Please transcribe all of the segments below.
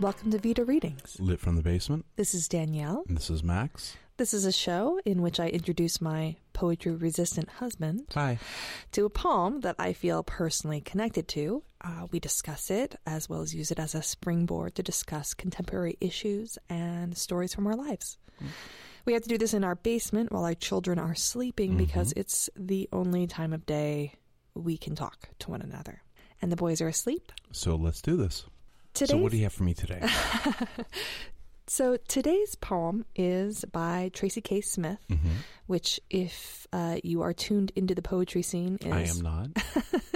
Welcome to Vita Readings. Lit from the basement. This is Danielle. And this is Max. This is a show in which I introduce my poetry resistant husband Hi. to a poem that I feel personally connected to. Uh, we discuss it as well as use it as a springboard to discuss contemporary issues and stories from our lives. We have to do this in our basement while our children are sleeping because it's the only time of day we can talk to one another. And the boys are asleep. So let's do this. Today's, So what do you have for me today? So today's poem is by Tracy K. Smith, Mhm. which, if uh, you are tuned into the poetry scene, is I am not.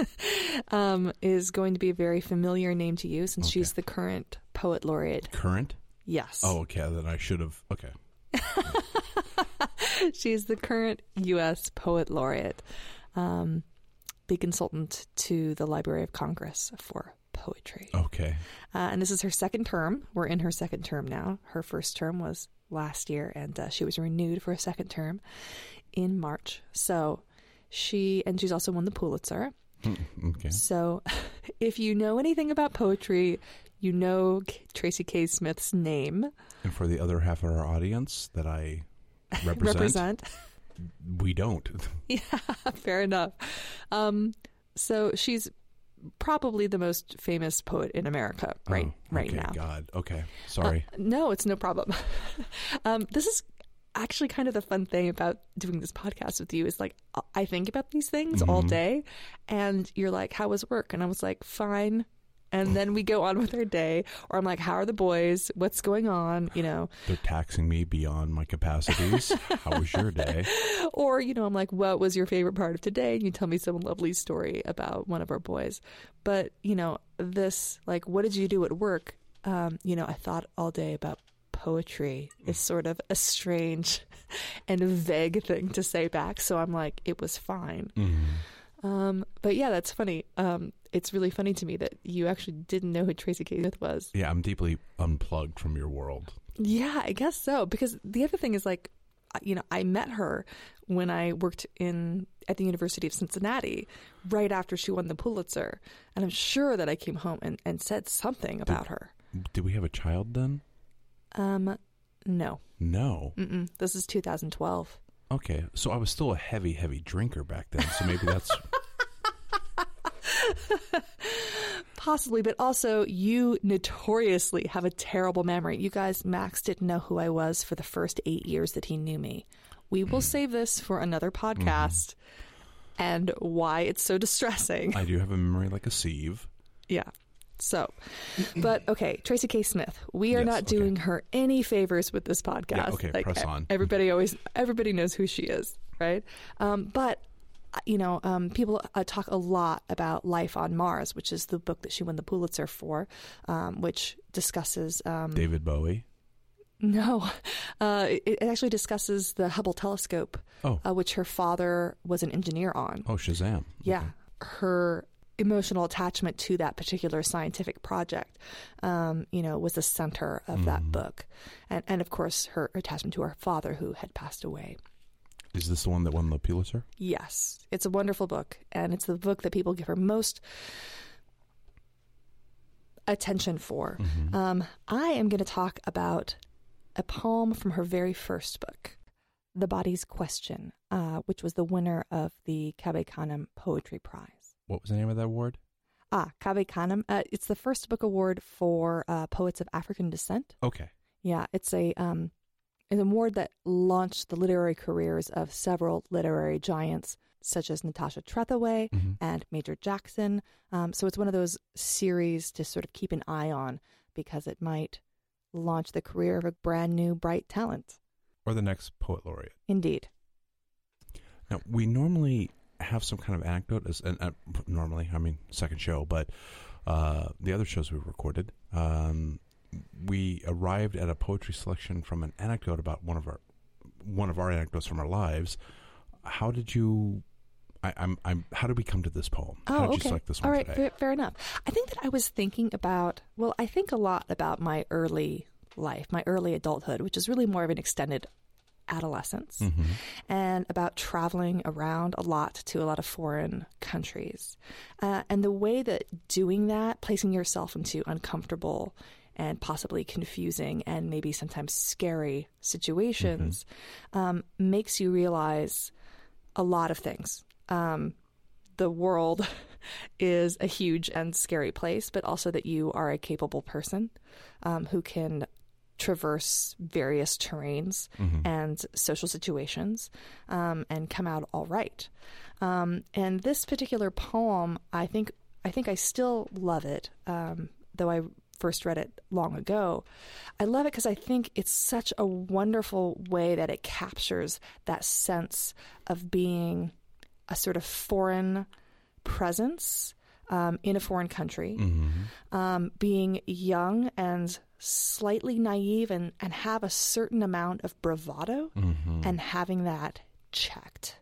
um, is going to be a very familiar name to you since Okay. she's the current poet laureate. Current? Yes. Oh, okay. Then I should have. Okay. she's the current U.S. poet laureate, um, the consultant to the Library of Congress for poetry. Okay. Uh, and this is her second term. We're in her second term now. Her first term was last year, and uh, she was renewed for a second term in March. So she, and she's also won the Pulitzer. Okay. So if you know anything about poetry, you know Tracy K. Smith's name. And for the other half of our audience that I represent, Represent. we don't. yeah, fair enough. Um, so she's probably the most famous poet in America right Oh, right okay, now. God. Okay. Sorry. Uh, no, it's no problem. um, this is actually kind of the fun thing about doing this podcast with you is like I think about these things all Mhm. day, and you're like, "How was work?" And I was like, "Fine." And then we go on with our day, or I'm like, "How are the boys? What's going on?" You know, They're taxing me beyond my capacities. How was your day? or you know, I'm like, "What was your favorite part of today?" And you tell me some lovely story about one of our boys. But you know, this like, what did you do at work? Um, you know, I thought all day about poetry is sort of a strange and vague thing to say back. So I'm like, it was fine. Mhm. Um, but yeah, that's funny. Um, it's really funny to me that you actually didn't know who Tracy K. Smith was. Yeah, I'm deeply unplugged from your world. Yeah, I guess so. Because the other thing is like, you know, I met her when I worked in at the University of Cincinnati right after she won the Pulitzer, and I'm sure that I came home and, and said something about her. Did we have a child then? Um, no, No. Mm-mm. this is 2012. Okay. So I was still a heavy, heavy drinker back then. So maybe that's. Possibly, but also you notoriously have a terrible memory. You guys, Max didn't know who I was for the first eight years that he knew me. We will hmm. save this for another mm-hmm. podcast and why it's so distressing. I do have a memory like a sieve. Yeah. So, but okay, Tracy K. Smith. We are Yes, not okay. doing her any favors with this podcast. Yeah, okay, press e- on. Everybody always, everybody knows who she is, right? Um, but uh, you know, um, people uh, talk a lot about Life on Mars, which is the book that she won the Pulitzer for, um, which discusses. Um, David Bowie. no, uh, it, it actually discusses the Hubble telescope, Oh. uh, which her father was an engineer on. Oh, Shazam. Yeah. Okay. Her emotional attachment to that particular scientific project, um, you know, was the center of that book. And, and of course, her attachment to her father, who had passed away. Is this the one that won the Pulitzer? Yes, it's a wonderful book. And it's the book that people give her most attention for. Um, I am going to talk about a poem from her very first book, The Body's Question, uh, which was the winner of the Cave Canem Poetry Prize. What was the name of that award? Ah, Cave Canem. Uh, it's the first book award for uh, poets of African descent. Okay. Yeah, it's a um, an award that launched the literary careers of several literary giants, such as Natasha Trethewey Mhm. and Major Jackson. Um, so it's one of those series to sort of keep an eye on because it might launch the career of a brand new bright talent. Or the next poet laureate. Indeed. Now, we normally have some kind of anecdote, as and uh, normally, I mean, second show, but uh, the other shows we recorded, um, we arrived at a poetry selection from an anecdote about one of our one of our anecdotes from our lives. How did you? I, I'm. I'm. How did we come to this poem? Oh, how did okay. you select this one All right, fair enough. I think that I was thinking about, well, I think a lot about my early life, my early adulthood, which is really more of an extended adolescence, Mhm. and about traveling around a lot to a lot of foreign countries. Uh, and the way that doing that, placing yourself into uncomfortable and possibly confusing and maybe sometimes scary situations um, makes you realize a lot of things. Um, the world is a huge and scary place, but also that you are a capable person um, who can traverse various terrains and social situations um, and come out all right. Um, and this particular poem, I think, I think I still love it, um, though I first read it long ago. I love it because I think it's such a wonderful way that it captures that sense of being a sort of foreign presence um, in a foreign country, um, being young and slightly naive and, and have a certain amount of bravado and having that checked.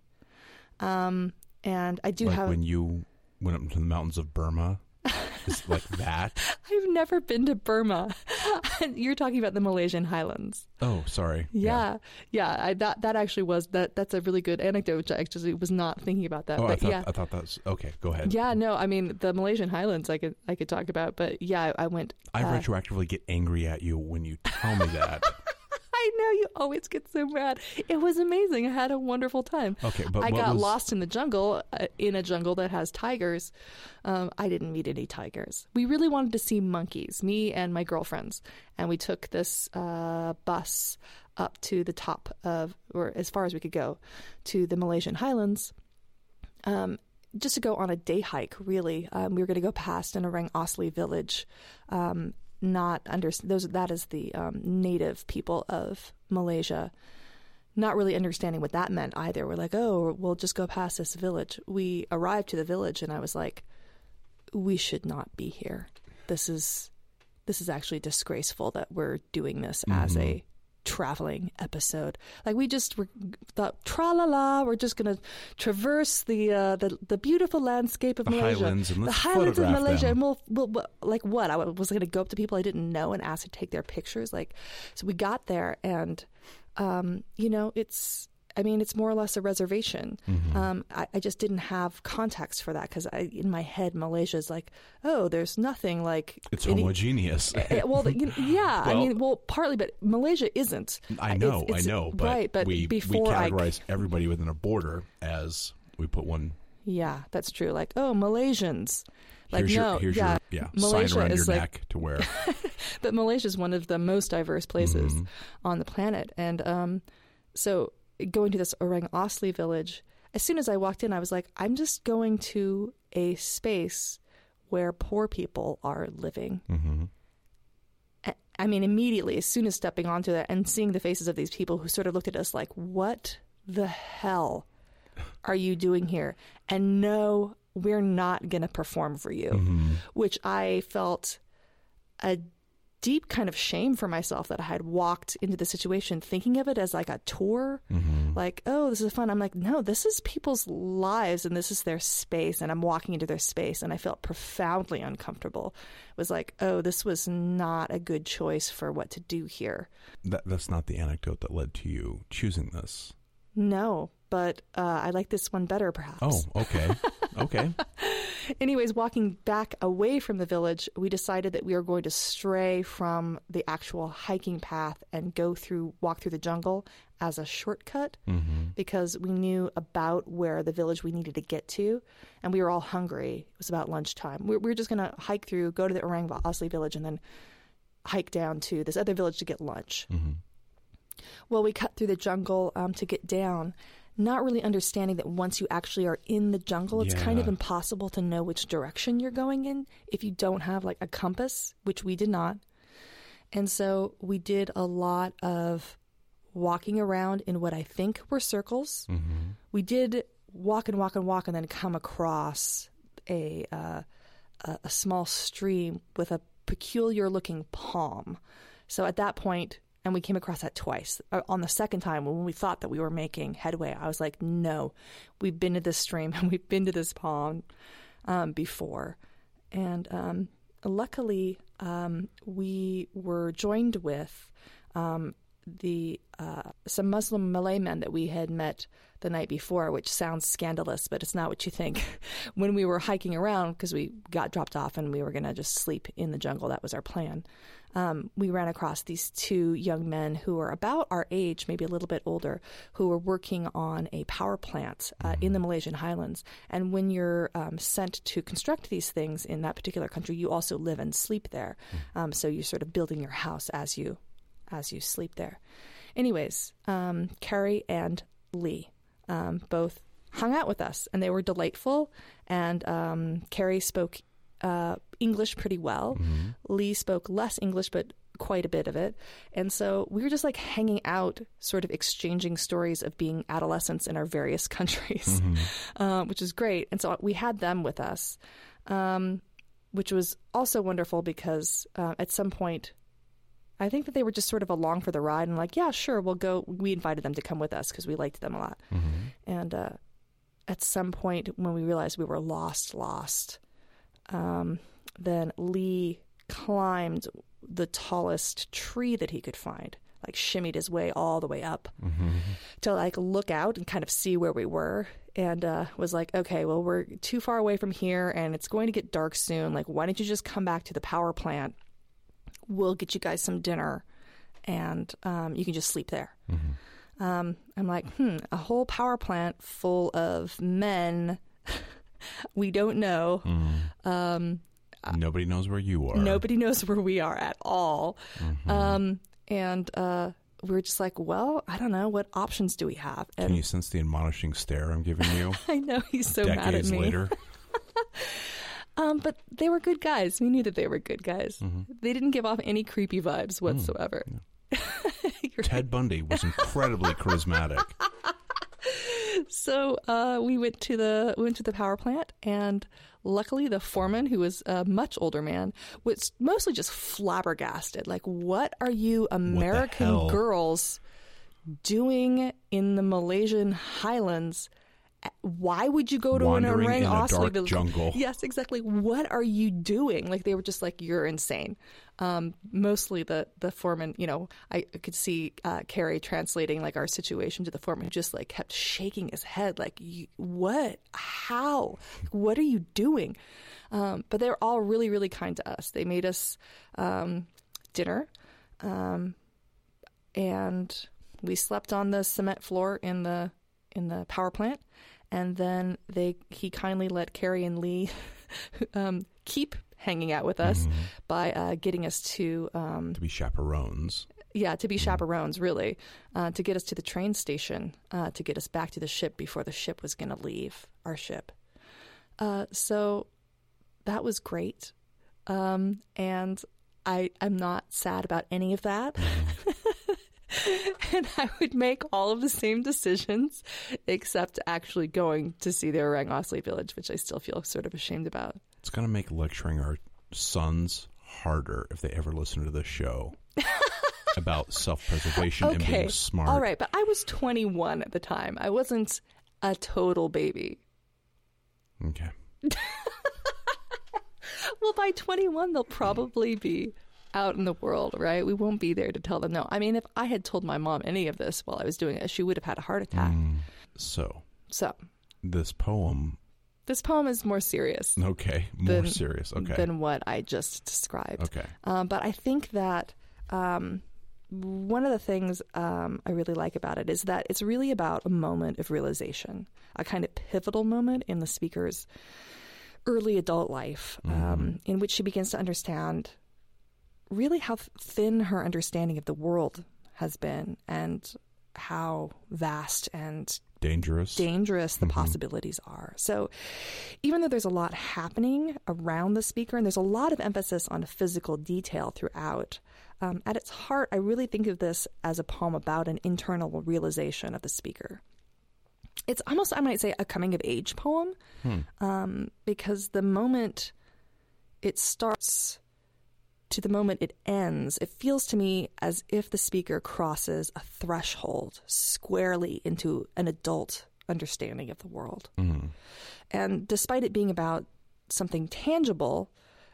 Um, and I do like have. when you went up into the mountains of Burma, like that. I've never been to Burma. You're talking about the Malaysian highlands. Oh, sorry. Yeah, yeah. I, that that actually was that. That's a really good anecdote. Which I actually was not thinking about that. Oh, I but thought yeah, I thought that's okay. Go ahead. yeah. No, I mean the Malaysian highlands. I could I could talk about, but yeah, I, I went. I uh, retroactively get angry at you when you tell me that. I know you always get so mad. It was amazing. I had a wonderful time. Okay, but I got was- lost in the jungle, uh, in a jungle that has tigers. Um, I didn't meet any tigers. We really wanted to see monkeys, me and my girlfriends, and we took this uh, bus up to the top of, or as far as we could go, to the Malaysian highlands. Um, just to go on a day hike, really. Um, we were going to go past an Orang Asli village, um, not under those. That is the um, native people of Malaysia. Not really understanding what that meant either. We're like, oh, we'll just go past this village. We arrived to the village, and I was like, we should not be here. This is this is actually disgraceful that we're doing this as a traveling episode. Like we just were, thought, tra la la, we're just gonna traverse the uh, the the beautiful landscape of The Malaysia, highlands and the highlands of Malaysia, them. and we'll, we'll, we'll like what I was gonna go up to people I didn't know and ask to take their pictures. Like, so we got there, and um, you know, it's. I mean, it's more or less a reservation. Mm-hmm. Um, I, I just didn't have context for that because in my head, Malaysia is like, oh, there's nothing like It's any- homogeneous. Eh, well, the- you know, yeah, I mean, well, partly, but Malaysia isn't. I know, it's- I know, but, right, but we before we I, categorize everybody within a border as we put one. yeah, that's true. Like, oh, Malaysians, like here's no, your, yeah, your yeah Malaysia sign around is your like, neck to wear. but Malaysia is one of the most diverse places Mhm. on the planet, and um, so going to this Orang Asli village, as soon as I walked in, I was like, I'm just going to a space where poor people are living. hmm I- mean, immediately, as soon as stepping onto that and seeing the faces of these people who sort of looked at us like, what the hell are you doing here? And no, we're not going to perform for you, hmm which I felt a deep kind of shame for myself that I had walked into the situation thinking of it as like a tour. hmm Like, oh, this is fun. I'm like, no, this is people's lives and this is their space. And I'm walking into their space and I felt profoundly uncomfortable. It was like, oh, this was not a good choice for what to do here. That that's not the anecdote that led to you choosing this. No, but uh, I like this one better, perhaps. Oh, okay, okay. Anyways, walking back away from the village, we decided that we were going to stray from the actual hiking path and go through, walk through the jungle as a shortcut hmm because we knew about where the village we needed to get to, and we were all hungry. It was about lunchtime. We we were just going to hike through, go to the Orang Asli village, and then hike down to this other village to get lunch. hmm Well, we cut through the jungle um, to get down, not really understanding that once you actually are in the jungle, it's kind of impossible to know which direction you're going in if you don't have like a compass, which we did not. And so we did a lot of walking around in what I think were circles. hmm We did walk and walk and walk and then come across a uh, a, a small stream with a peculiar looking palm. So at that point, and we came across that twice. Uh, On the second time, when we thought that we were making headway, I was like, "No, we've been to this stream and we've been to this pond um, before." And um, luckily, um, we were joined with um, the uh, some Muslim Malay men that we had met the night before, which sounds scandalous, but it's not what you think. when we were hiking around, because we got dropped off and we were going to just sleep in the jungle, that was our plan. Um, we ran across these two young men who were about our age, maybe a little bit older, who were working on a power plant uh, in the Malaysian highlands. And when you're um, sent to construct these things in that particular country, you also live and sleep there. Um, so you're sort of building your house as you as you sleep there. Anyways, um, Carrie and Lee um, both hung out with us, and they were delightful. And um, Carrie spoke uh, English pretty well. Lee spoke less English, but quite a bit of it. And so we were just like hanging out, sort of exchanging stories of being adolescents in our various countries, um, which is great. And so we had them with us, um, which was also wonderful because uh, at some point, I think that they were just sort of along for the ride and like, yeah, sure, we'll go. We invited them to come with us because we liked them a lot. And uh, at some point, when we realized we were lost, lost, um, then Lee climbed the tallest tree that he could find, like shimmied his way all the way up to like look out and kind of see where we were. And uh, was like, okay, well, we're too far away from here, and it's going to get dark soon. Like, why don't you just come back to the power plant? We'll get you guys some dinner, and um, you can just sleep there. Um, I'm like, hmm, a whole power plant full of men we don't know. Um, Nobody knows where you are. Nobody knows where we are at all. Um, and uh, we were just like, well, I don't know. What options do we have? Can you sense the admonishing stare I'm giving you? I know he's so mad at Decades me. later. Um, but they were good guys. We knew that they were good guys. Mm-hmm. They didn't give off any creepy vibes Mm. whatsoever. You're Ted Bundy was incredibly charismatic. so uh, we went to the we went to the power plant, and luckily the foreman, who was a much older man, was mostly just flabbergasted. Like, what are you American girls doing in the Malaysian highlands? Why would you go to an orang dark jungle. Yes, exactly. What are you doing? Like they were just like, you're insane. Um, mostly the the foreman, you know, I could see uh, Carrie translating like our situation to the foreman, who just like kept shaking his head, like, what? How? What are you doing? Um, but they were all really, really kind to us. They made us um, dinner, um, and we slept on the cement floor in the in the power plant. And then they he kindly let Carrie and Lee um, keep hanging out with us by uh, getting us to um, To be chaperones. yeah to be chaperones really uh, to get us to the train station uh, to get us back to the ship before the ship was going to leave our ship. Uh, so that was great, um, and I I'm not sad about any of that. and I would make all of the same decisions, except actually going to see the Orang Asli village, which I still feel sort of ashamed about. It's going to make lecturing our sons harder if they ever listen to this show about self preservation and being smart. all right, but I was 21 at the time. I wasn't a total baby. Okay. Well, by 21, they'll probably be out in the world, right? We won't be there to tell them no. I mean, if I had told my mom any of this while I was doing it, she would have had a heart attack. Mm. So, So, this poem, this poem is more serious okay, more Than- serious. Okay. than what I just described. okay. Um, but I think that um, one of the things um, I really like about it is that it's really about a moment of realization, a kind of pivotal moment in the speaker's early adult life, um, in which she begins to understand really how thin her understanding of the world has been and how vast and Dangerous. dangerous the possibilities are. So, even though there's a lot happening around the speaker, and there's a lot of emphasis on physical detail throughout, um, at its heart, I really think of this as a poem about an internal realization of the speaker. It's almost, I might say, a coming of age poem, um, because the moment it starts to the moment it ends, it feels to me as if the speaker crosses a threshold squarely into an adult understanding of the world. And despite it being about something tangible,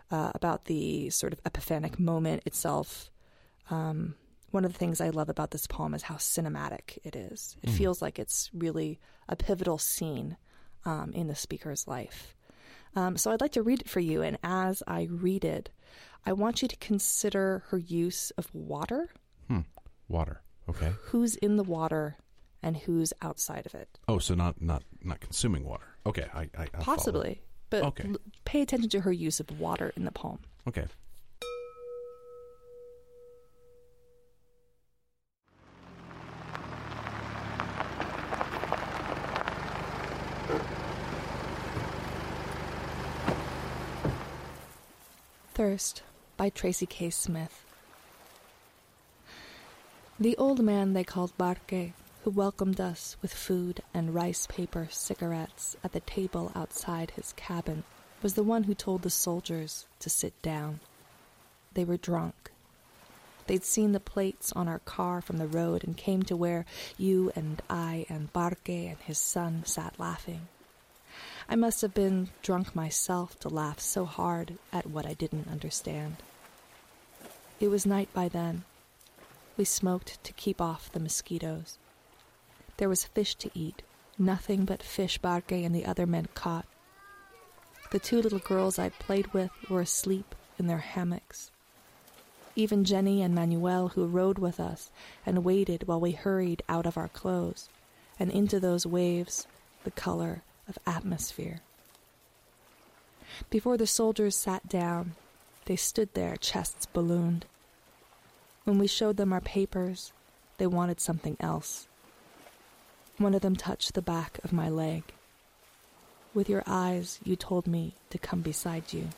uh, about the sort of epiphanic moment itself, um, one of the things I love about this poem is how cinematic it is. It Mhm. feels like it's really a pivotal scene um, in the speaker's life. Um, so I'd like to read it for you, and as I read it, I want you to consider her use of water. Hmm. Water. Okay. Who's in the water and who's outside of it? Oh, so not not not consuming water. Okay. I, I, I follow. Possibly, but Okay. l- pay attention to her use of water in the poem. Okay. Thirst by Tracy K. Smith. The old man they called Barque, who welcomed us with food and rice paper cigarettes at the table outside his cabin, was the one who told the soldiers to sit down. They were drunk. They'd seen the plates on our car from the road and came to where you and I and Barque and his son sat laughing. I must have been drunk myself to laugh so hard at what I didn't understand. It was night by then. We smoked to keep off the mosquitoes. There was fish to eat, nothing but fish Barque and the other men caught. The two little girls I played with were asleep in their hammocks. Even Jenny and Manuel, who rode with us and waited while we hurried out of our clothes and into those waves, the color of atmosphere. Before the soldiers sat down, they stood there, chests ballooned. When we showed them our papers, they wanted something else. One of them touched the back of my leg. With your eyes, you told me to come beside you.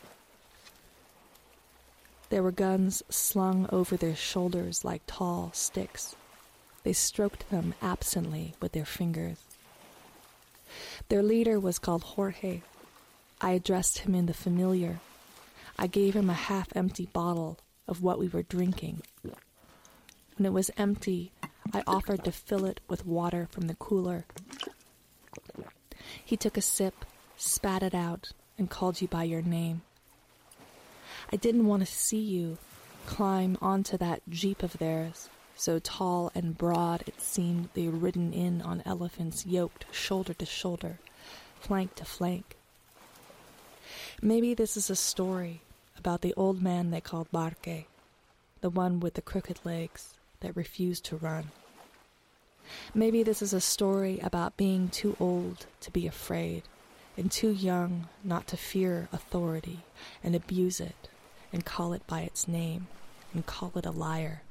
There were guns slung over their shoulders like tall sticks. They stroked them absently with their fingers. Their leader was called Jorge. I addressed him in the familiar. I gave him a half empty bottle of what we were drinking. When it was empty, I offered to fill it with water from the cooler. He took a sip, spat it out, and called you by your name. I didn't want to see you climb onto that jeep of theirs, so tall and broad it seemed they ridden in on elephants yoked shoulder to shoulder, flank to flank. Maybe this is a story about the old man they called Barque, the one with the crooked legs that refused to run. Maybe this is a story about being too old to be afraid and too young not to fear authority and abuse it and call it by its name and call it a liar.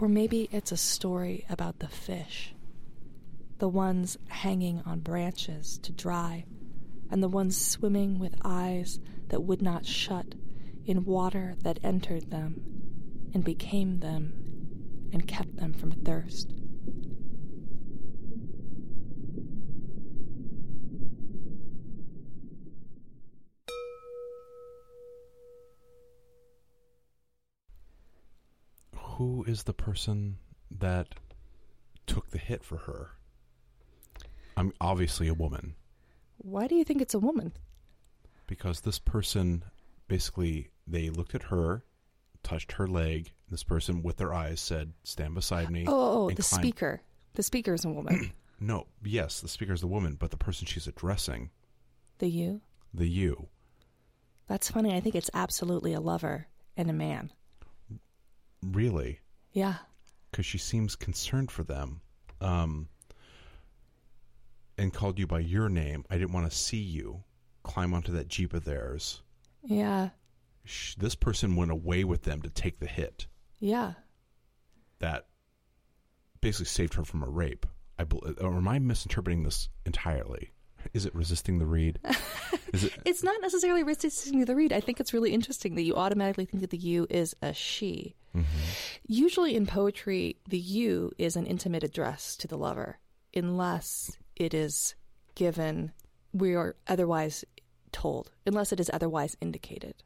Or maybe it's a story about the fish, the ones hanging on branches to dry, and the ones swimming with eyes that would not shut in water that entered them and became them and kept them from thirst. Who is the person that took the hit for her? I'm obviously a woman Why do you think it's a woman? because this person basically they looked at her, touched her leg. This person with their eyes said, "Stand beside me." Oh, oh, oh, the speaker. The speaker is a woman. No, yes, the speaker is the woman, but the person she's addressing, the you. the you. That's funny. I think it's absolutely a lover and a man. Really? Yeah. because she seems concerned for them um, and called you by your name. I didn't want to see you climb onto that Jeep of theirs. Yeah. Sh- this person went away with them to take the hit Yeah. that basically saved her from a rape. I or am I misinterpreting this entirely? Is it resisting the read? It? It's not necessarily resisting the read. I think it's really interesting that you automatically think that the you is a she. Mhm. Usually in poetry, the you is an intimate address to the lover, unless it is given, we are otherwise told, unless it is otherwise indicated.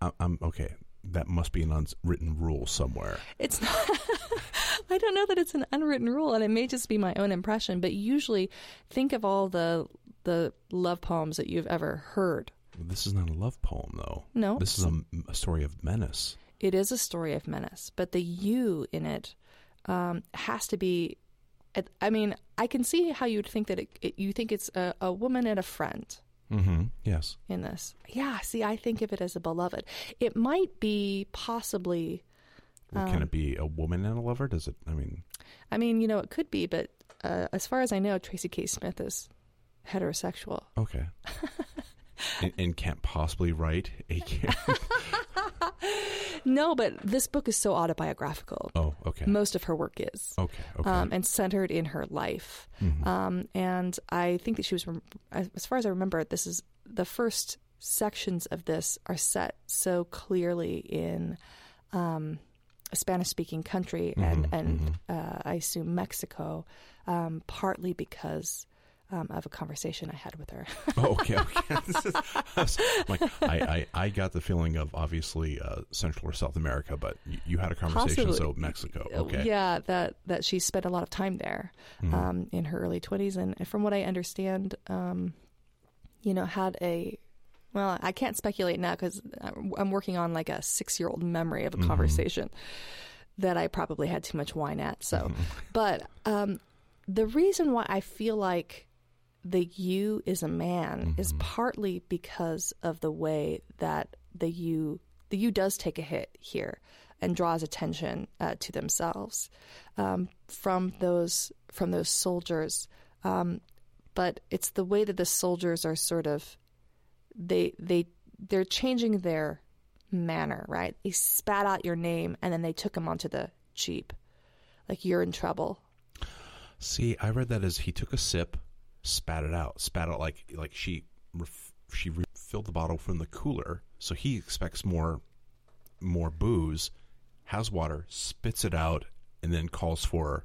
I- I'm okay. That must be an unwritten rule somewhere. It's not. I don't know that it's an unwritten rule, and it may just be my own impression. But usually, think of all the the love poems that you've ever heard. This is not a love poem, though. No, This is a, a story of menace. it is a story of menace, but the you in it um, has to be. I mean, I can see how you'd think that it, it, you think it's a, a woman and a friend Mm-hmm. Yes. in this. Yeah, see, I think of it as a beloved. It might be possibly. Well, Um, Can it be a woman and a lover? Does it? I mean, I mean, you know, it could be, but uh, as far as I know, Tracy K. Smith is heterosexual. okay. and, and can't possibly write a. No, but this book is so autobiographical. oh, okay. Most of her work is. Okay. Okay. Um, and centered in her life. Mhm. Um, and I think that she was, as far as I remember, this is the first sections of this are set so clearly in um, a Spanish speaking country and, Mhm, and Uh, I assume Mexico, um, partly because um, of a conversation I had with her. Oh, okay, okay. Is- like, I, I, I got the feeling of obviously uh, Central or South America, but you, you had a conversation, Possibly. so Mexico. Okay. Yeah, that that she spent a lot of time there Mhm. um, in her early twenties, and from what I understand, um, you know, had a well, I can't speculate now because I'm working on like a six year old memory of a Mhm. conversation that I probably had too much wine at. So, Mhm. but um, the reason why I feel like the you is a man is Mhm. partly because of the way that the you the you does take a hit here and draws attention uh, to themselves um, from those from those soldiers. Um, but it's the way that the soldiers are sort of they they they're changing their manner, right? They spat out your name and then they took him onto the jeep, like you're in trouble. See, I read that as he took a sip, spat it out, spat out like like she ref, she refilled the bottle from the cooler, so he expects more more booze, has water, spits it out, and then calls for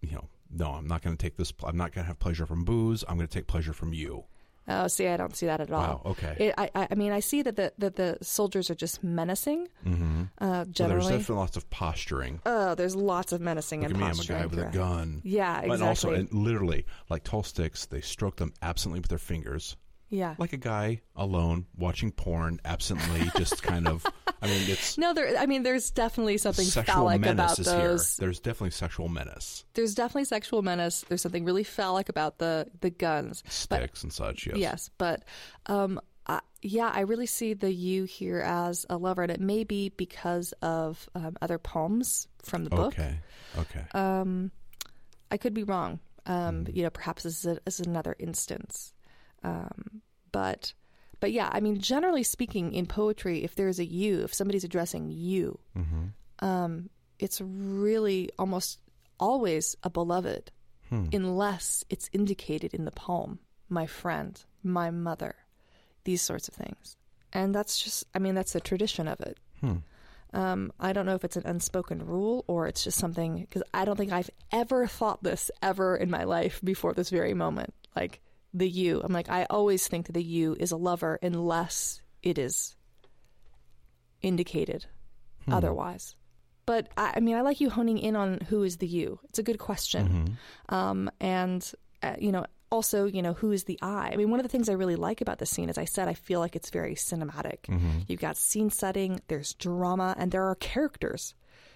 you know, no, I'm not going to take this. I'm not going to have pleasure from booze. I'm going to take pleasure from you. Oh, see, I don't see that at all. Wow. Okay. It, I, I mean, I see that the that the soldiers are just menacing. mm-hmm. Uh, So there's definitely lots of posturing. oh, there's lots of menacing Look at and me, I'm a guy with a gun. Yeah, exactly. But also, literally, like tall sticks, they stroke them absently with their fingers, yeah. like a guy alone watching porn, absently, just kind of. I mean, it's No, there. I mean, there's definitely something phallic about those. here. There's definitely sexual menace, There's definitely sexual menace. There's something really phallic about the the guns. sticks and such. Yes. Yes, but um, uh, yeah, I really see the you here as a lover, and it may be because of um, other poems from the book. Okay. Okay. Um, I could be wrong. Um, Mm. You know, perhaps this is, a, this is another instance. Um, but, but yeah, I mean, generally speaking, in poetry, if there's a you, if somebody's addressing you, mm-hmm. um, it's really almost always a beloved, Hmm. unless it's indicated in the poem. My friend, my mother, these sorts of things, and that's just, I mean, that's the tradition of it. Hmm. Um, I don't know if it's an unspoken rule or it's just something because I don't think I've ever thought this ever in my life before this very moment. Like the you, I'm like I always think that the you is a lover unless it is indicated Hmm. otherwise. But I, I mean, I like you honing in on who is the you. It's a good question. Mhm. Um, and uh, you know, also, you know, who is the I? I mean, one of the things I really like about this scene, as I said, I feel like it's very cinematic. Mhm. You've got scene setting, there's drama, and there are characters.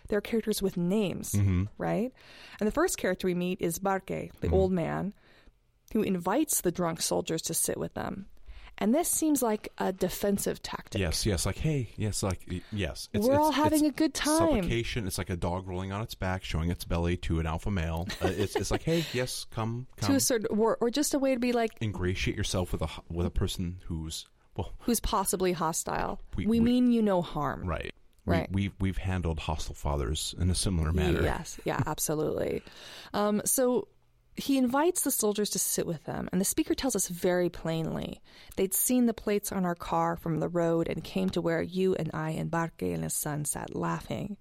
There are characters with names, Mhm. right? And the first character we meet is Barque, the old man, who invites the drunk soldiers to sit with them. And this seems like a defensive tactic. Yes. Yes. Like, hey. Yes. Like, yes. We're all having a good time. Suffocation. It's like a dog rolling on its back, showing its belly to an alpha male. Uh, it's, it's like, hey, yes, come, come. To a certain, or, or just a way to be like, ingratiate yourself with a with a person who's well, who's possibly hostile. We- We, we- mean you no harm. right. Right. We, we've we've handled hostile fathers in a similar manner. Yes, yeah, absolutely. um, so he invites the soldiers to sit with them, and the speaker tells us very plainly they'd seen the plates on our car from the road and came to where you and I and Barque and his son sat laughing.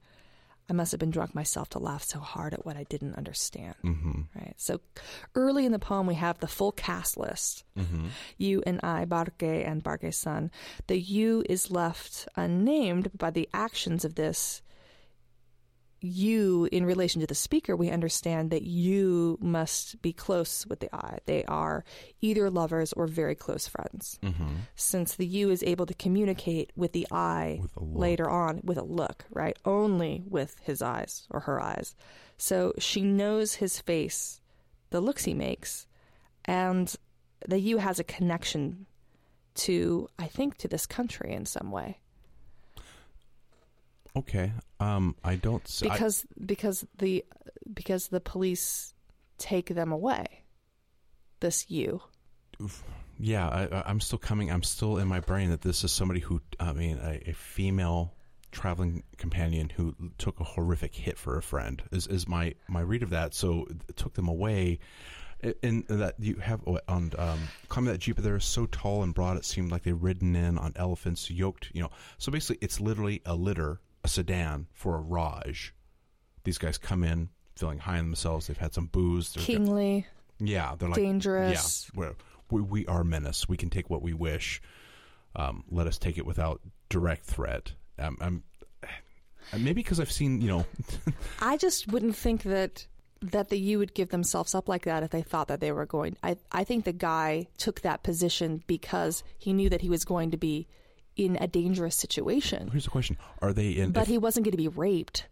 I must have been drunk myself to laugh so hard at what I didn't understand. Mm-hmm. Right. So early in the poem, we have the full cast list. Mm-hmm. You and I, Barque and Barque's son. The you is left unnamed by the actions of this you, in relation to the speaker, we understand that you must be close with the I. They are either lovers or very close friends. Mm-hmm. Since the you is able to communicate with the I With later on with a look, right? Only with his eyes or her eyes. So she knows his face, the looks he makes, and the you has a connection to, I think, to this country in some way. Okay. Um, I don't. s- I- because because the because the police take them away. This you. yeah, I, I'm still coming. I'm still in my brain that this is somebody who, I mean, a, a female traveling companion who took a horrific hit for a friend is, is my my read of that. So it took them away. In that you have on um, climbing that jeep, they're so tall and broad. It seemed like they'd ridden in on elephants, yoked. You know, so basically, it's literally a litter, a sedan for a Raj. These guys come in feeling high on themselves. They've had some booze. They're- Kingly, yeah, they're like dangerous. Yeah, we we are menace. We can take what we wish. Um, let us take it without direct threat. Um, I'm uh, maybe because I've seen you know I just wouldn't think that that the you would give themselves up like that if they thought that they were going. I I think the guy took that position because he knew that he was going to be in a dangerous situation, here's the question: Are they in? but if- he wasn't going to be raped.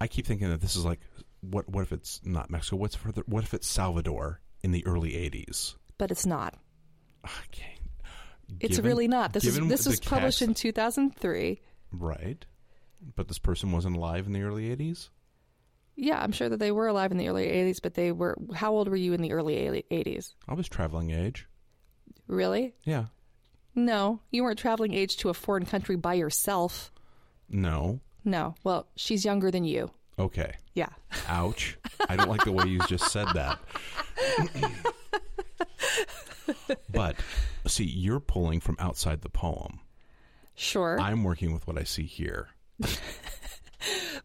I keep thinking that this is like what what if it's not Mexico? What's further? What if it's Salvador in the early '80s? But it's not. Okay. It's really not. This is this was published cast- in 2003. right, but this person wasn't alive in the early '80s. Yeah, I'm sure that they were alive in the early 80s, but they were. How old were you in the early 80s? I was traveling age. Really? Yeah. No, you weren't traveling age to a foreign country by yourself. No. No. Well, she's younger than you. Okay. Yeah. Ouch. I don't like the way you just said that. but see, you're pulling from outside the poem. Sure. I'm working with what I see here.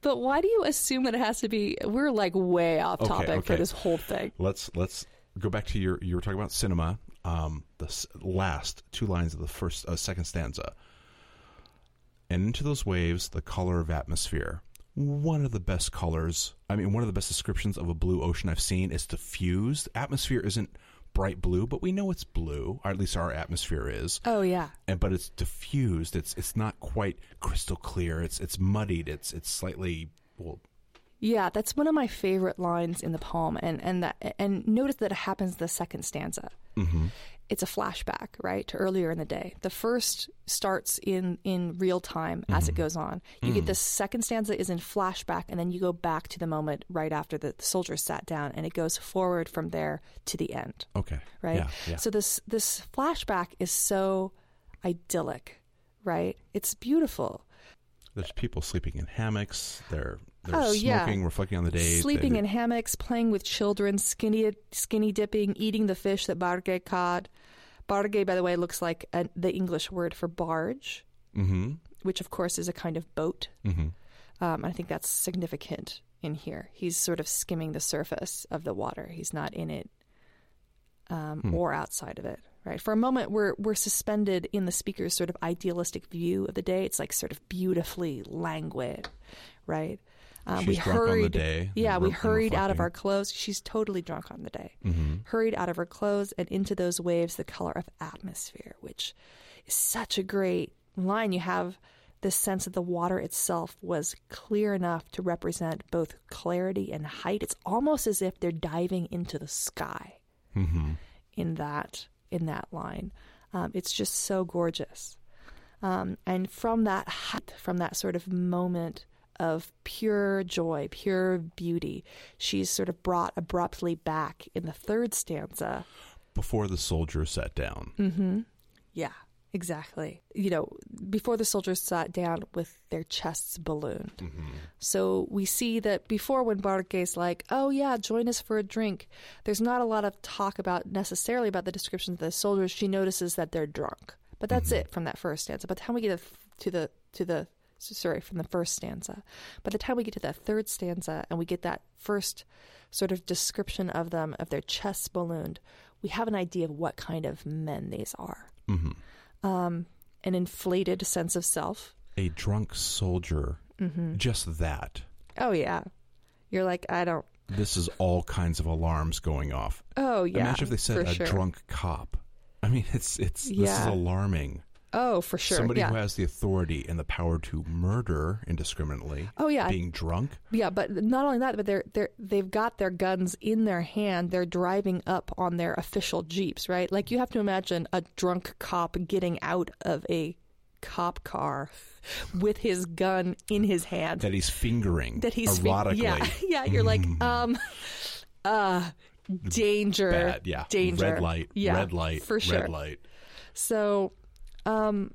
but why do you assume that it has to be? We're like way off Okay, topic for this whole thing. Let's let's go back to your you were talking about cinema. Um, the last two lines of the first uh, second stanza. And into those waves, the color of atmosphere. One of the best colors. I mean, one of the best descriptions of a blue ocean I've seen is diffused. Atmosphere isn't bright blue, but we know it's blue, or at least our atmosphere is. Oh, yeah. and but it's diffused. It's it's not quite crystal clear. It's it's muddied. It's it's slightly well. Yeah, that's one of my favorite lines in the poem, and and that and notice that it happens the second stanza. Mm-hmm. It's a flashback, right, to earlier in the day. The first starts in in real time as it goes on. You get the second stanza is in flashback, and then you go back to the moment right after the, the soldiers sat down, and it goes forward from there to the end, Okay. right? Yeah. Yeah. So this this flashback is so idyllic, right? It's beautiful. There's people sleeping in hammocks. They're they're Oh, smoking, yeah. reflecting on the day. Sleeping in hammocks, playing with children, skinny skinny dipping, eating the fish that Barge caught. Barge, by the way, looks like a, the English word for barge, Mhm. which of course is a kind of boat. Mhm. Um, I think that's significant in here. He's sort of skimming the surface of the water. He's not in it um, or outside of it. Right. For a moment, we're we're suspended in the speaker's sort of idealistic view of the day. It's like sort of beautifully languid, right? Um, She's we drunk on the hurried, day Yeah, we hurried out of our clothes. She's totally drunk on the day. Mm-hmm. Hurried out of her clothes and into those waves, the color of atmosphere, which is such a great line. You have this sense that the water itself was clear enough to represent both clarity and height. It's almost as if they're diving into the sky Mm-hmm. in that in that line. Um, it's just so gorgeous. Um, and from that height, from that sort of moment of pure joy, pure beauty, she's sort of brought abruptly back in the third stanza. Before the soldiers sat down. Mm-hmm. Yeah, exactly. You know, before the soldiers sat down with their chests ballooned. Mm-hmm. So we see that before when Barque's like, oh yeah, join us for a drink, there's not a lot of talk about necessarily about the descriptions of the soldiers. She notices that they're drunk. But that's it from that first stanza. By the time we get to the to the sorry, from the first stanza. By the time we get to that third stanza and we get that first sort of description of them, of their chests ballooned, we have an idea of what kind of men these are. Mm-hmm. Um, an inflated sense of self. A drunk soldier. Mm-hmm. Just that. Oh yeah. You're like, I don't. This is all kinds of alarms going off. Oh yeah. Imagine if they said a sure. drunk cop. I mean, it's it's this is alarming. Oh, for sure. Somebody yeah. who has the authority and the power to murder indiscriminately, oh yeah. being drunk. Yeah, but not only that, but they're they're they've got their guns in their hand. They're driving up on their official jeeps, right? Like you have to imagine a drunk cop getting out of a cop car with his gun in his hand. that he's fingering that he's erotically. yeah, yeah. You're like, um, uh, danger, Bad, yeah. danger, Red light, yeah, red light, for sure. red light. So, um,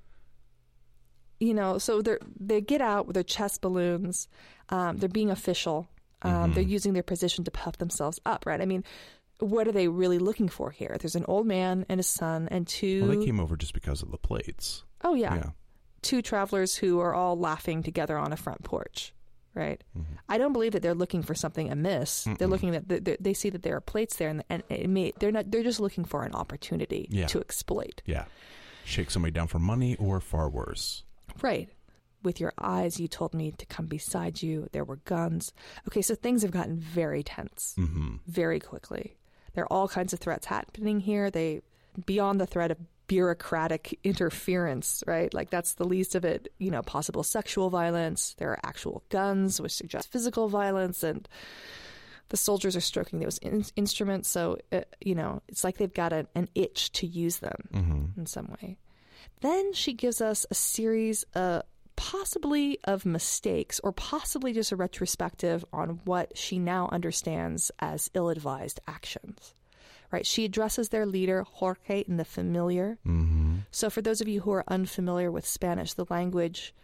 you know, so they they get out with their chest balloons. Um, they're being official. Um, Mm-hmm. They're using their position to puff themselves up, right? I mean, what are they really looking for here? There's an old man and a son and two Well, they came over just because of the plates. oh yeah, yeah. two travelers who are all laughing together on a front porch, right? Mm-hmm. I don't believe that they're looking for something amiss. They're looking at they they see that there are plates there, and, and it may, they're not. They're just looking for an opportunity Yeah. to exploit. Yeah. Shake somebody down for money or far worse. Right. With your eyes, you told me to come beside you. There were guns. Okay, so things have gotten very tense hmm very quickly. There are all kinds of threats happening here. They, beyond the threat of bureaucratic interference, right? Like that's the least of it. You know, possible sexual violence. There are actual guns, which suggest physical violence, and the soldiers are stroking those in- instruments. So, uh, you know, it's like they've got an, an itch to use them hmm in some way. Then she gives us a series, uh, possibly of mistakes, or possibly just a retrospective on what she now understands as ill advised actions. Right? She addresses their leader, Jorge, in the familiar. hmm So, for those of you who are unfamiliar with Spanish, the language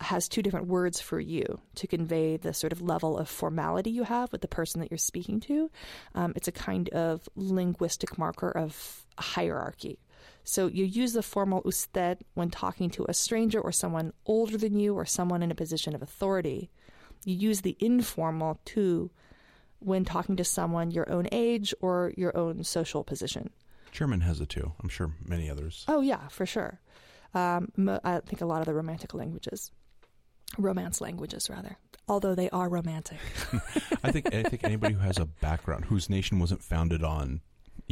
has two different words for you to convey the sort of level of formality you have with the person that you're speaking to. Um, it's a kind of linguistic marker of hierarchy. So you use the formal usted when talking to a stranger or someone older than you or someone in a position of authority. You use the informal tu when talking to someone your own age or your own social position. German has it too. I'm sure many others. Oh yeah, for sure. Um, I think a lot of the romantic languages, romance languages rather, although they are romantic. I think I think anybody who has a background whose nation wasn't founded on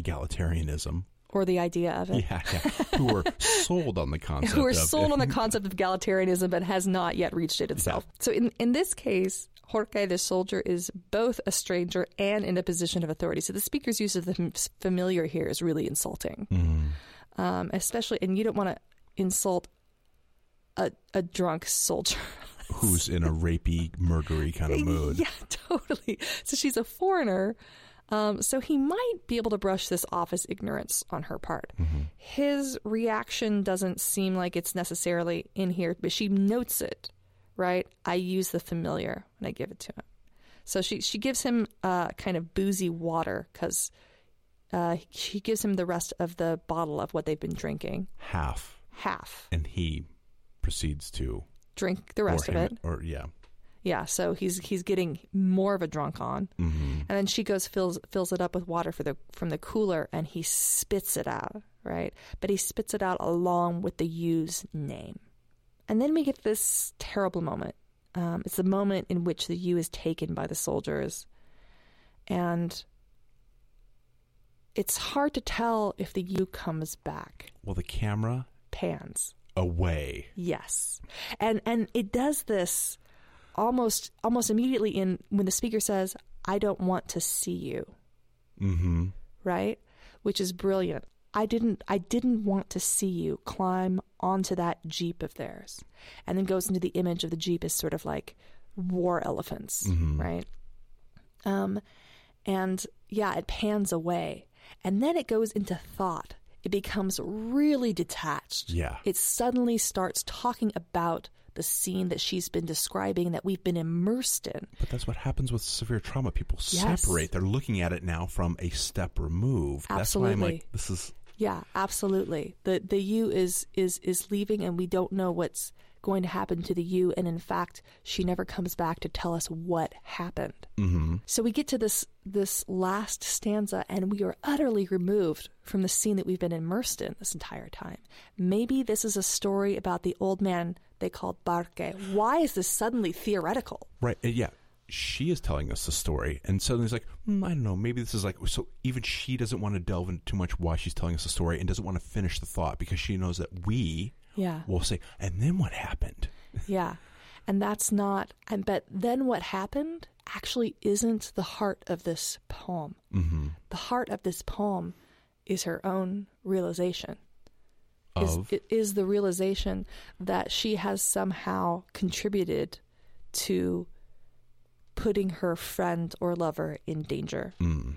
egalitarianism, or the idea of it. yeah, yeah, who were sold on the concept, Who are sold on the concept of egalitarianism but has not yet reached it itself. So in, in this case, Jorge the soldier is both a stranger and in a position of authority. So the speaker's use of the familiar here is really insulting. Mhm. Um, especially, and you don't want to insult a, a drunk soldier. who's in a rapey, murdery kind of mood. Yeah, totally. So she's a foreigner. Um, so he might be able to brush this off as ignorance on her part. His reaction doesn't seem like it's necessarily in here, but she notes it, right? I use the familiar when I give it to him. So she she gives him uh, kind of boozy water because uh, she gives him the rest of the bottle of what they've been drinking, Half, half. and he proceeds to Drink the rest of it. or yeah. Yeah, so he's he's getting more of a drunk on. hmm And then she goes fills fills it up with water for the from the cooler and he spits it out, right? But he spits it out along with the U's name. And then we get this terrible moment. Um, it's the moment in which the U is taken by the soldiers. And it's hard to tell if the U comes back. Well, the camera Pans. Away. Yes. And and it does this almost almost immediately in when the speaker says, I don't want to see you. hmm right? Which is brilliant. I didn't I didn't want to see you climb onto that jeep of theirs. And then goes into the image of the jeep as sort of like war elephants, Mhm. right? Um and yeah, it pans away. And then it goes into thought. It becomes really detached. Yeah. It suddenly starts talking about the scene that she's been describing that we've been immersed in. But that's what happens with severe trauma. People Yes. separate. They're looking at it now from a step removed. Absolutely. That's why I'm like, this is Yeah, absolutely. The the U is is is leaving and we don't know what's going to happen to the U and in fact she never comes back to tell us what happened. hmm So we get to this this last stanza and we are utterly removed from the scene that we've been immersed in this entire time. Maybe this is a story about the old man they called Barque. Why is this suddenly theoretical? right. uh, Yeah. she is telling us the story, and suddenly it's like, hmm, I don't know, maybe this is like so. Even she doesn't want to delve into too much why she's telling us the story, and doesn't want to finish the thought because she knows that we Yeah. We'll say, and then what happened? Yeah. And that's not, and but then what happened actually isn't the heart of this poem. Mm-hmm. The heart of this poem is her own realization. Is, Of it is the realization that she has somehow contributed to putting her friend or lover in danger. mm,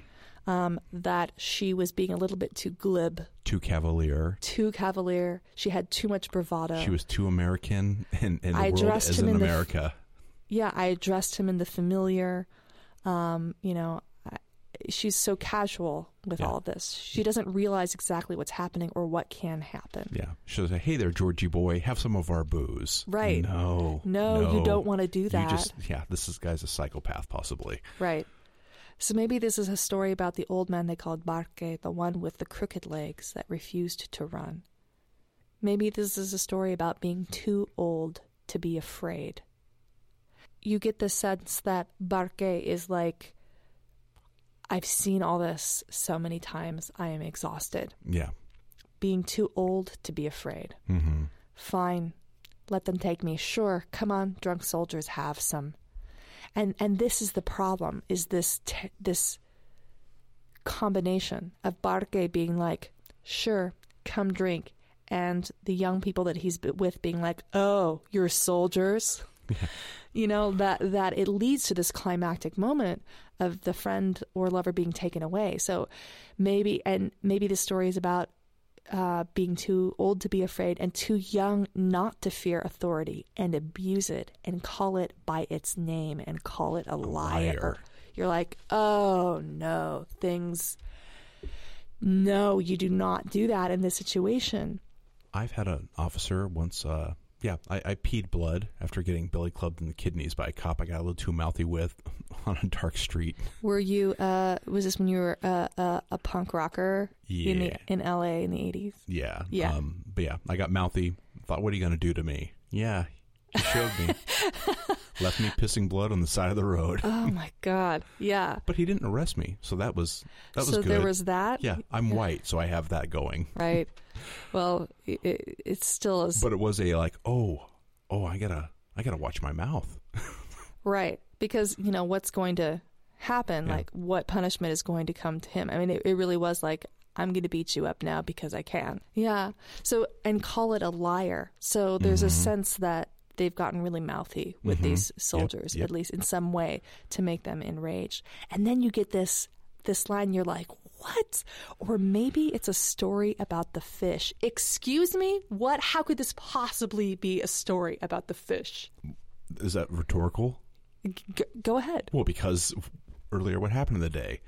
Um, that she was being a little bit too glib, too cavalier. too cavalier. She had too much bravado. She was too American, and, and the I world him in the f- America. yeah, I addressed him in the familiar. Um, you know, I, she's so casual with Yeah. all of this. She doesn't realize exactly what's happening or what can happen. Yeah, she'll say, "Hey there, Georgie boy, have some of our booze." Right. No, No, you don't want to do that. You just, yeah, this is guy's a psychopath, possibly. Right. So maybe this is a story about the old man they called Barque, the one with the crooked legs that refused to run. Maybe this is a story about being too old to be afraid. You get the sense that Barque is like, I've seen all this so many times, I am exhausted. Yeah. Being too old to be afraid. Mm-hmm. Fine, let them take me. Sure, come on, drunk soldiers, have some. And and this is the problem: is this t- this combination of Barque being like, sure, come drink, and the young people that he's with being like, oh, you're soldiers. You know that that it leads to this climactic moment of the friend or lover being taken away. So maybe and maybe the story is about uh, being too old to be afraid and too young not to fear authority and abuse it and call it by its name and call it a, liar. liar. You're like, oh no, things. No, you do not do that in this situation. I've had an officer once. Uh, yeah, I, I peed blood after getting billy clubbed in the kidneys by a cop I got a little too mouthy with on a dark street. Were you? Uh, was this when you were uh, uh, a punk rocker in the Yeah. in L.A. in the eighties? Yeah. Yeah. Um, but yeah, I got mouthy. Thought, what are you going to do to me? Yeah, he showed me. Left me pissing blood on the side of the road. Oh my god! Yeah. But he didn't arrest me, so that was that was so good. there was that. yeah, I'm white, so I have that going. Right. Well, it, it still is But it was a like, oh, oh, I gotta, I gotta watch my mouth. right because you know what's going to happen. Yeah. Like what punishment is going to come to him. I mean, it, it really was like. I'm going to beat you up now because I can. Yeah. So, and call it a liar. So there's a Mhm. sense that they've gotten really mouthy with Mhm. these soldiers, yep. at least in some way, to make them enraged. And then you get this this line. You're like, what? Or maybe it's a story about the fish. Excuse me. What? How could this possibly be a story about the fish? Is that rhetorical? G- go ahead. Well, because earlier, what happened in the day?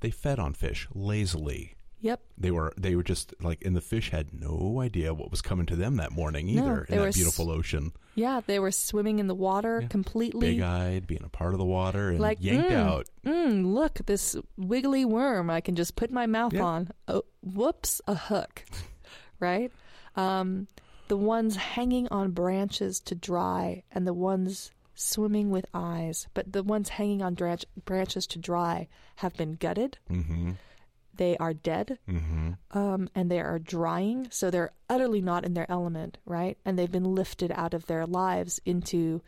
They fed on fish lazily. Yep. They were they were just like, and the fish had no idea what was coming to them that morning either they in that s- beautiful ocean. Yeah, they were swimming in the water Yeah. completely. Big eyed, being a part of the water, and Like, yanked mm. out. Mm, look, this wiggly worm I can just put my mouth Yeah. on. Oh, whoops, a hook. right? Um, the ones hanging on branches to dry and the ones swimming with eyes, but the ones hanging on branch- branches to dry have been gutted. Mm-hmm. They are dead Mm-hmm. um, and they are drying, so they're utterly not in their element, right? And they've been lifted out of their lives into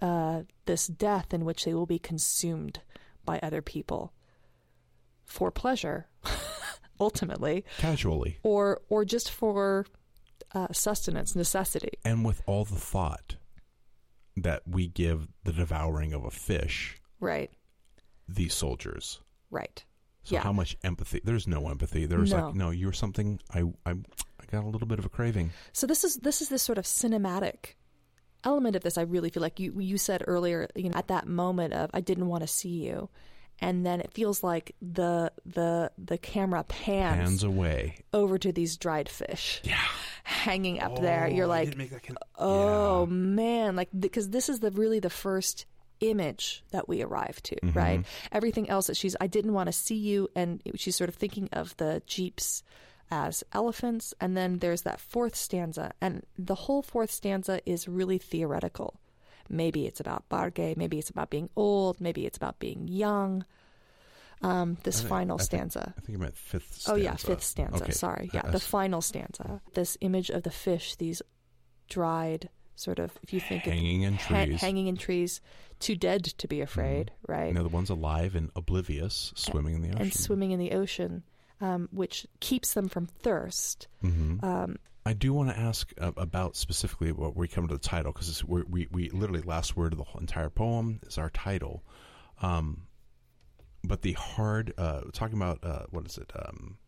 uh, this death in which they will be consumed by other people for pleasure, ultimately, Casually, or or just for uh, sustenance, necessity. and with all the thought that we give the devouring of a fish, Right, these soldiers. right. So Yeah. how much empathy? There's no empathy. There's No. like, no, you're something. I, I, I got a little bit of a craving. So this is this is this sort of cinematic element of this. I really feel like you you said earlier, you know, at that moment of I didn't want to see you, and then it feels like the the the camera pans, pans away. over to these dried fish Yeah. Hanging up there. You're Oh, like, con- oh Yeah. man, like because this is the really the first image that we arrive to, Mm-hmm. right? Everything else that she's I didn't want to see you and she's sort of thinking of the jeeps as elephants and then there's that fourth stanza and the whole fourth stanza is really theoretical. Maybe it's about Barge. Maybe it's about being old. Maybe it's about being young. Um, this think- final I think- stanza. I think you meant fifth. stanza. Oh yeah, fifth stanza. Okay. Sorry, yeah, the final stanza. This image of the fish, these dried sort of, if you think of hanging in ha- trees. hanging in trees, too dead to be afraid, right? you know, the ones alive and oblivious, swimming in the ocean. and swimming in the ocean, um, which keeps them from thirst. hmm Um, I do want to ask uh, about specifically what we come to the title because we we we literally last word of the whole entire poem is our title, um, but the hard uh, talking about uh, what is it um,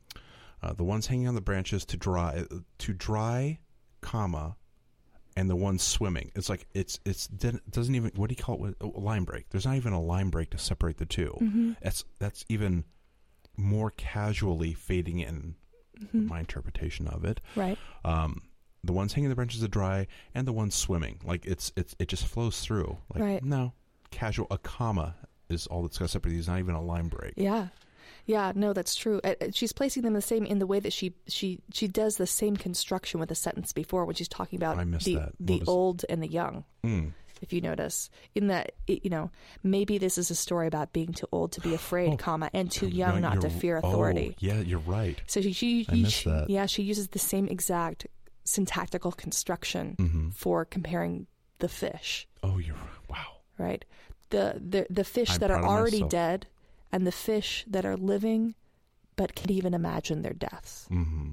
uh, the ones hanging on the branches to dry to dry, comma, and the ones swimming. It's like it's it's it doesn't even what do you call it a line break. There's not even a line break to separate the 2 Mm-hmm. That's that's even more casually fading in Mm-hmm. my interpretation of it right. um, the ones hanging the branches to dry and the ones swimming. Like it's it's it just flows through. Like Right. no, casual. A comma is all that's got to separate these. Not even a line break. Yeah. Yeah, no, that's true. She's placing them the same in the way that she she she does the same construction with the sentence before when she's talking about the. The was- old and the young. Mm. If you notice, in that you know, maybe this is a story about being too old to be afraid, Oh, comma, and too No, young not to fear authority. Oh, yeah, you're right. So she, she, she- that. yeah, she uses the same exact syntactical construction hmm for comparing the fish, Oh, you're wow. right? The the the fish I'm that are already myself. dead, and the fish that are living, but can't even imagine their deaths. hmm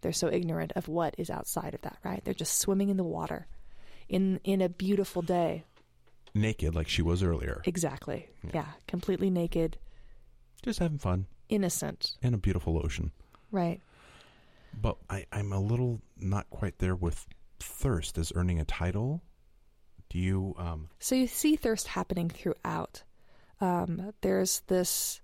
They're so ignorant of what is outside of that, right? They're just swimming in the water, in in a beautiful day. Naked, like she was earlier. Exactly. Yeah. yeah completely naked, Just having fun innocent, in a beautiful ocean. right? But I, I'm a little not quite there with thirst as earning a title. Do you? Um, So you see thirst happening throughout. Um, there's this,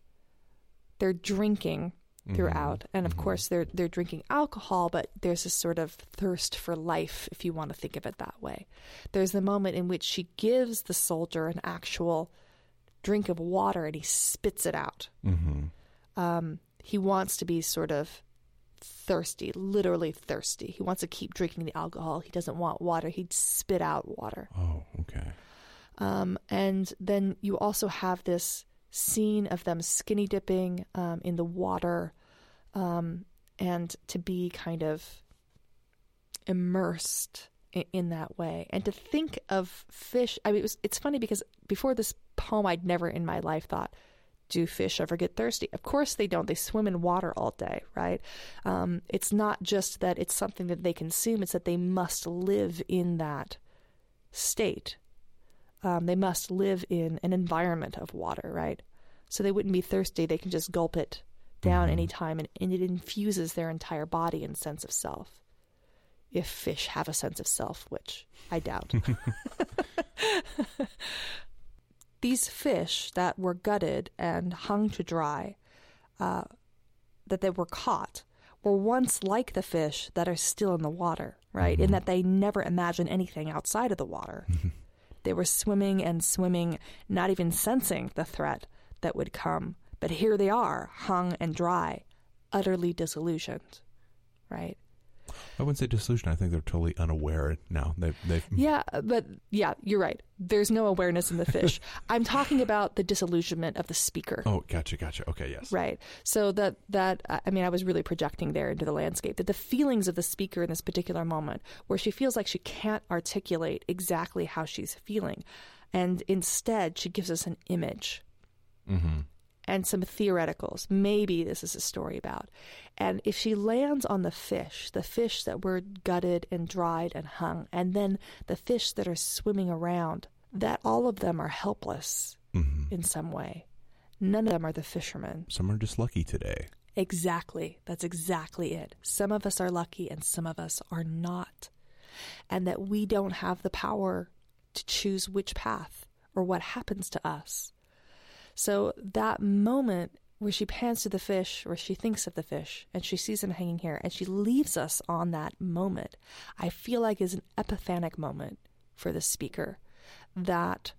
they're drinking throughout, and of mhm. course they're they're drinking alcohol, but there's this sort of thirst for life, if you want to think of it that way. There's the moment in which she gives the soldier an actual drink of water, and he spits it out. hmm Um, he wants to be sort of thirsty, literally thirsty. He wants to keep drinking the alcohol. He doesn't want water. He'd spit out water. Oh, okay. Um, and then you also have this scene of them skinny dipping um, in the water um, and to be kind of immersed in, in that way. And to think of fish, I mean, it was, it's funny because before this poem, I'd never in my life thought, do fish ever get thirsty? Of course they don't. They swim in water all day, right? Um, it's not just that it's something that they consume, it's that they must live in that state um, they must live in an environment of water, right? So they wouldn't be thirsty. They can just gulp it down Mhm. anytime, and, and it infuses their entire body and sense of self. If fish have a sense of self, which I doubt. These fish that were gutted and hung to dry, uh, that they were caught, were once like the fish that are still in the water, right? In Mhm. that they never imagine anything outside of the water. They were swimming and swimming, not even sensing the threat that would come. But here they are, hung and dry, utterly disillusioned, right? I wouldn't say disillusion. I think they're totally unaware now. They've, they've Yeah, but yeah, you're right. There's no awareness in the fish. I'm talking about the disillusionment of the speaker. Oh, gotcha, gotcha. Okay, yes. Right. So that that I mean, I was really projecting there into the landscape that the feelings of the speaker in this particular moment, where she feels like she can't articulate exactly how she's feeling, and instead she gives us an image Mm-hmm. And some theoreticals. Maybe this is a story about. And if she lands on the fish, the fish that were gutted and dried and hung, and then the fish that are swimming around, that all of them are helpless Mm-hmm. in some way. None of them are the fishermen. Some are just lucky today. Exactly. That's exactly it. Some of us are lucky and some of us are not. And that we don't have the power to choose which path or what happens to us. So that moment where she pans to the fish or she thinks of the fish and she sees him hanging here and she leaves us on that moment, I feel like is an epiphanic moment for the speaker that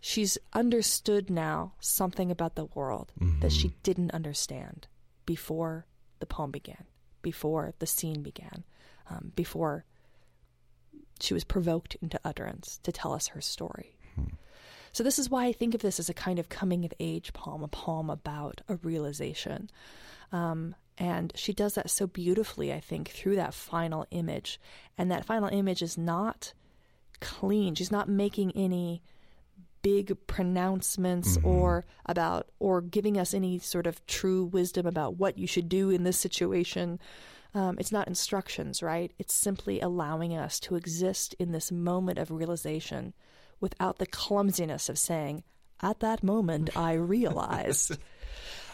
she's understood now something about the world that she didn't understand before the poem began, before the scene began, um, before She was provoked into utterance to tell us her story. So, this is why I think of this as a kind of coming of age poem, a poem about a realization. Um, and she does that so beautifully, I think, through that final image. And that final image is not clean. She's not making any big pronouncements Mm-hmm. or about or giving us any sort of true wisdom about what you should do in this situation. Um, it's not instructions, right? It's simply allowing us to exist in this moment of realization without the clumsiness of saying, "At that moment, I realized."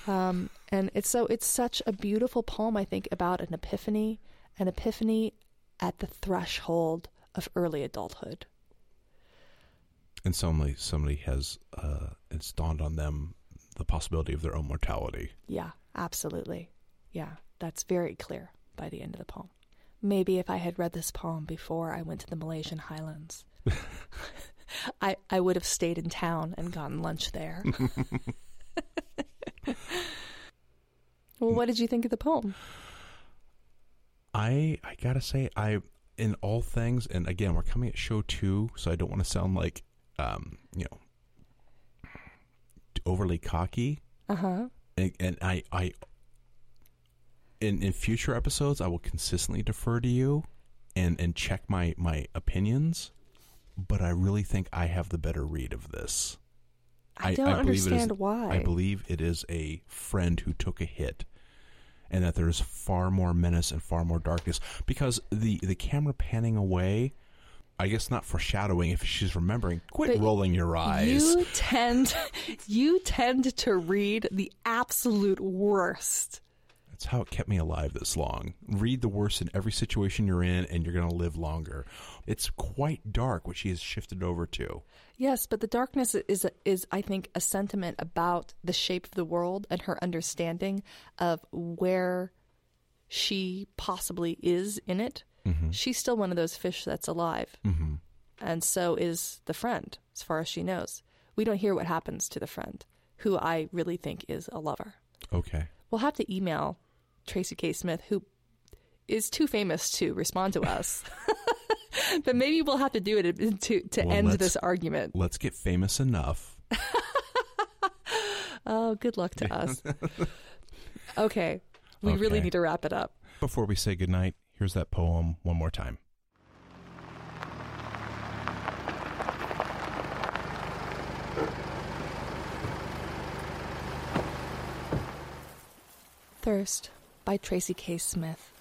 um, and it's so it's such a beautiful poem, I think, about an epiphany, an epiphany at the threshold of early adulthood. And somebody somebody has uh, it's dawned on them the possibility of their own mortality. Yeah, absolutely. Yeah, that's very clear by the end of the poem. Maybe if I had read this poem before I went to the Malaysian highlands, I I would have stayed in town and gotten lunch there. well, what did you think of the poem? I I gotta say I in all things, and again we're coming at show two, so I don't want to sound like um you know overly cocky. Uh huh. and, and I, I, in in future episodes, I will consistently defer to you, and and check my my opinions. But I really think I have the better read of this. I, don't it is- understand why. I believe it is a friend who took a hit, and that there's far more menace and far more darkness because the the camera panning away. I guess not foreshadowing if she's remembering. Quit But rolling your eyes. You tend, you tend to read the absolute worst. That's how it kept me alive this long. Read the worst in every situation you're in, and you're going to live longer. It's quite dark what she has shifted over to. Yes, but the darkness is is I think a sentiment about the shape of the world and her understanding of where she possibly is in it. She's still one of those fish that's alive, Mm-hmm. and so is the friend, as far as she knows. We don't hear what happens to the friend, who I really think is a lover. Okay. We'll have to email Tracy K. Smith, who is too famous to respond to us. but maybe we'll have to do it to to Well, end this argument. Let's get famous enough. Oh, good luck to us. okay. We really need to wrap it up. Before we say goodnight, here's that poem one more time. Thirst by Tracy K. Smith.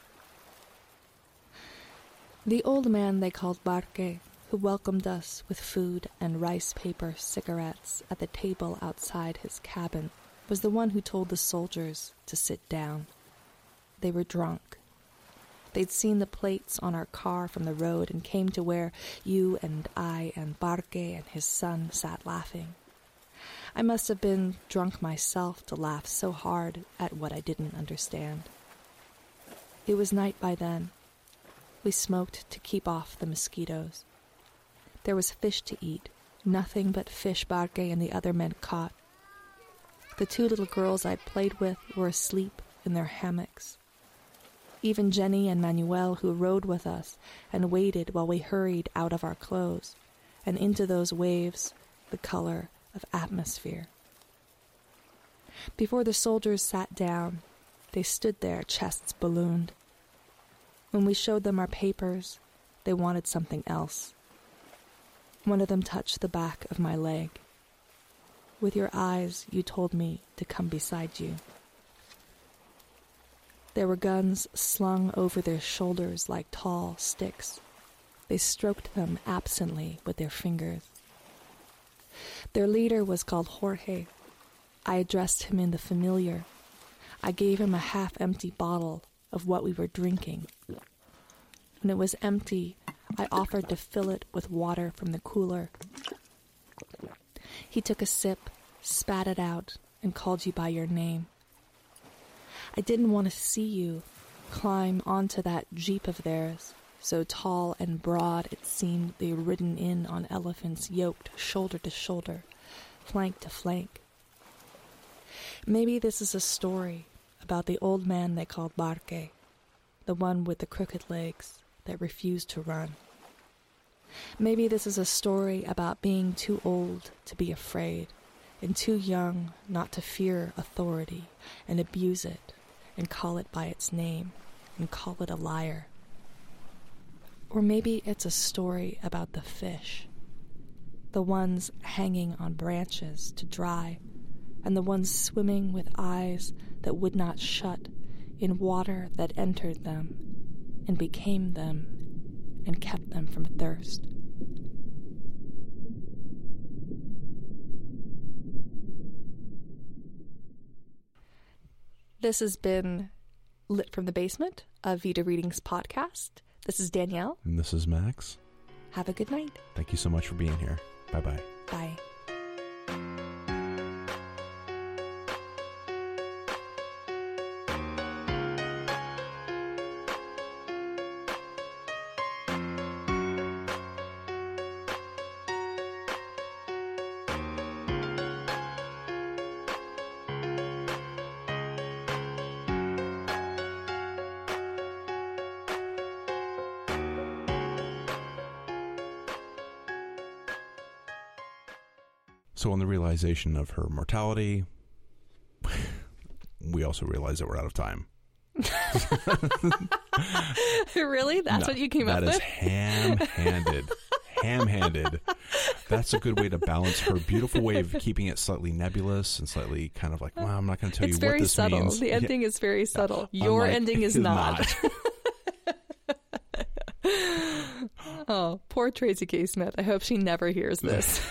The old man they called Barque, who welcomed us with food and rice paper cigarettes at the table outside his cabin, was the one who told the soldiers to sit down. They were drunk. They'd seen the plates on our car from the road and came to where you and I and Barque and his son sat laughing. I must have been drunk myself to laugh so hard at what I didn't understand. It was night by then. We smoked to keep off the mosquitoes. There was fish to eat, nothing but fish Barque and the other men caught. The two little girls I'd played with were asleep in their hammocks. Even Jenny and Manuel, who rode with us and waited while we hurried out of our clothes and into those waves, the color of atmosphere. Before the soldiers sat down, they stood there, chests ballooned. When we showed them our papers, they wanted something else. One of them touched the back of my leg. With your eyes, you told me to come beside you. There were guns slung over their shoulders like tall sticks. They stroked them absently with their fingers. Their leader was called Jorge. I addressed him in the familiar. I gave him a half empty bottle of what we were drinking. When it was empty, I offered to fill it with water from the cooler. He took a sip, spat it out, and called you by your name. I didn't want to see you climb onto that jeep of theirs, so tall and broad it seemed they ridden in on elephants yoked shoulder to shoulder, flank to flank. Maybe this is a story about the old man they called Barque, the one with the crooked legs that refused to run. Maybe this is a story about being too old to be afraid and too young not to fear authority and abuse it and call it by its name and call it a liar. Or maybe it's a story about the fish, the ones hanging on branches to dry, and the ones swimming with eyes that would not shut in water that entered them and became them and kept them from thirst. This has been Lit from the Basement, a Vita Readings podcast. This is Danielle. And this is Max. Have a good night. Thank you so much for being here. Bye bye. Realization of her mortality, we also realize that we're out of time. really? That's No, what you came up is with? ham-handed. ham-handed. That's a good way to balance her beautiful way of keeping it slightly nebulous and slightly kind of like, well, I'm not going to tell It's you what very this subtle. means. The Yeah, ending is very subtle. Your unlike- ending is not. not. oh, poor Tracy K. Smith. I hope she never hears this.